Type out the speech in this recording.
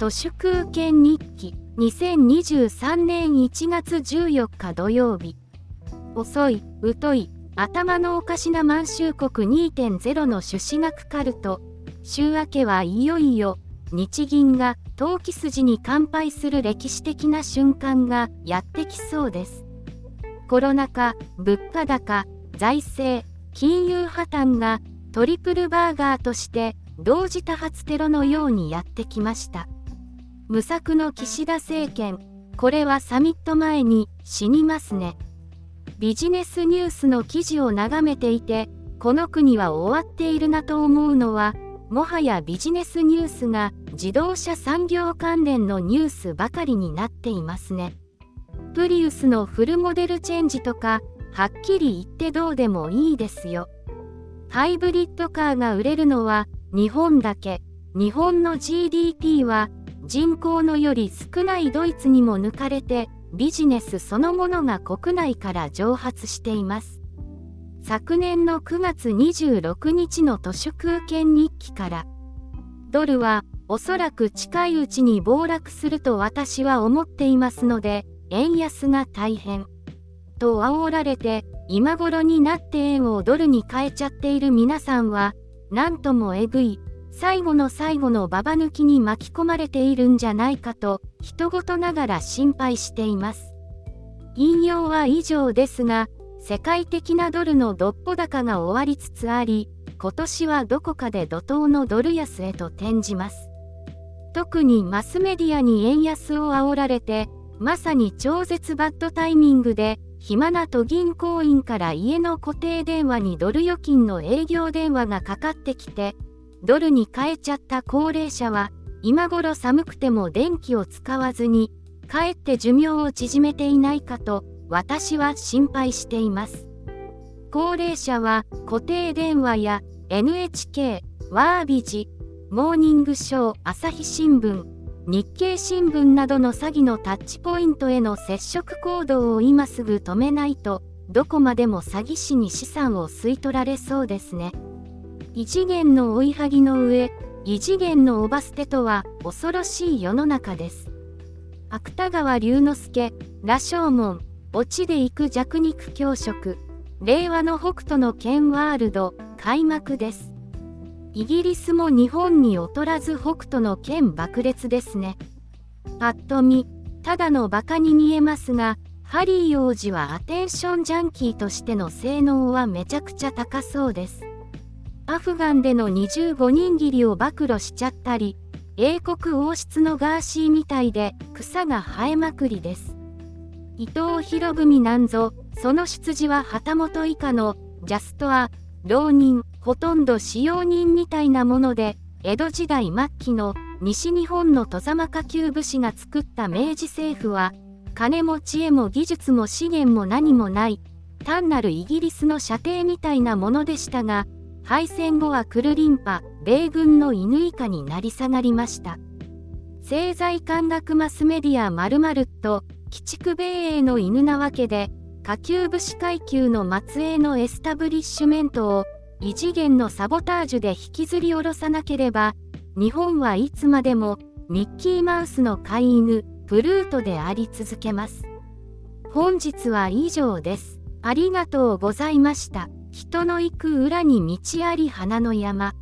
都市空権日記2023年1月14日土曜日。遅い、疎い、頭のおかしな満州国2.0の朱子学カルト。週明けはいよいよ日銀が投機筋に乾杯する歴史的な瞬間がやってきそうです。コロナ禍物価高財政金融破綻がトリプルバーガーとして同時多発テロのようにやってきました。無策の岸田政権。これはサミット前に死にますね。ビジネスニュースの記事を眺めていてこの国は終わっているなと思うのはもはやビジネスニュースが自動車産業関連のニュースばかりになっていますね。プリウスのフルモデルチェンジとかはっきり言ってどうでもいいですよ。ハイブリッドカーが売れるのは日本だけ。日本の GDP は人口のより少ないドイツにも抜かれてビジネスそのものが国内から蒸発しています。昨年の9月26日の都市空権日記からドルはおそらく近いうちに暴落すると私は思っていますので円安が大変。と煽られて今頃になって円をドルに変えちゃっている皆さんはなんともえぐい、最後の最後のババ抜きに巻き込まれているんじゃないかと、人事ながら心配しています。引用は以上ですが、世界的なドルのどっぽ高が終わりつつあり、今年はどこかで怒涛のドル安へと転じます。特にマスメディアに円安を煽られて、まさに超絶バッドタイミングで暇な都銀行員から家の固定電話にドル預金の営業電話がかかってきて、ドルに変えちゃった高齢者は、今頃寒くても電気を使わずに、かえって寿命を縮めていないかと、私は心配しています。高齢者は固定電話や NHK、ワービジ、モーニングショー、朝日新聞、日経新聞などの詐欺のタッチポイントへの接触行動を今すぐ止めないとどこまでも詐欺師に資産を吸い取られそうですね異次元の追いはぎの上異次元のおば捨てとは恐ろしい世の中です芥川龍之介羅生門オチで行く弱肉強食令和の北斗の剣ワールド開幕ですイギリスも日本に劣らず北斗の剣爆裂ですね。ぱっと見、ただのバカに見えますが、ハリー王子はアテンションジャンキーとしての性能はめちゃくちゃ高そうです。アフガンでの25人切りを暴露しちゃったり、英国王室のガーシーみたいで草が生えまくりです。伊藤博文なんぞ、その出自は旗本以下のジャストア、浪人、ほとんど使用人みたいなもので、江戸時代末期の西日本の外様下級武士が作った明治政府は、金も知恵も技術も資源も何もない、単なるイギリスの射程みたいなものでしたが、敗戦後はクルリンパ、米軍の犬以下になり下がりました。政財官学マスメディア〇〇と、鬼畜米英の犬なわけで、下級武士階級の末裔のエスタブリッシュメントを異次元のサボタージュで引きずり下ろさなければ、日本はいつまでもミッキーマウスの飼い犬、プルートであり続けます。本日は以上です。ありがとうございました。人の行く裏に道あり花の山。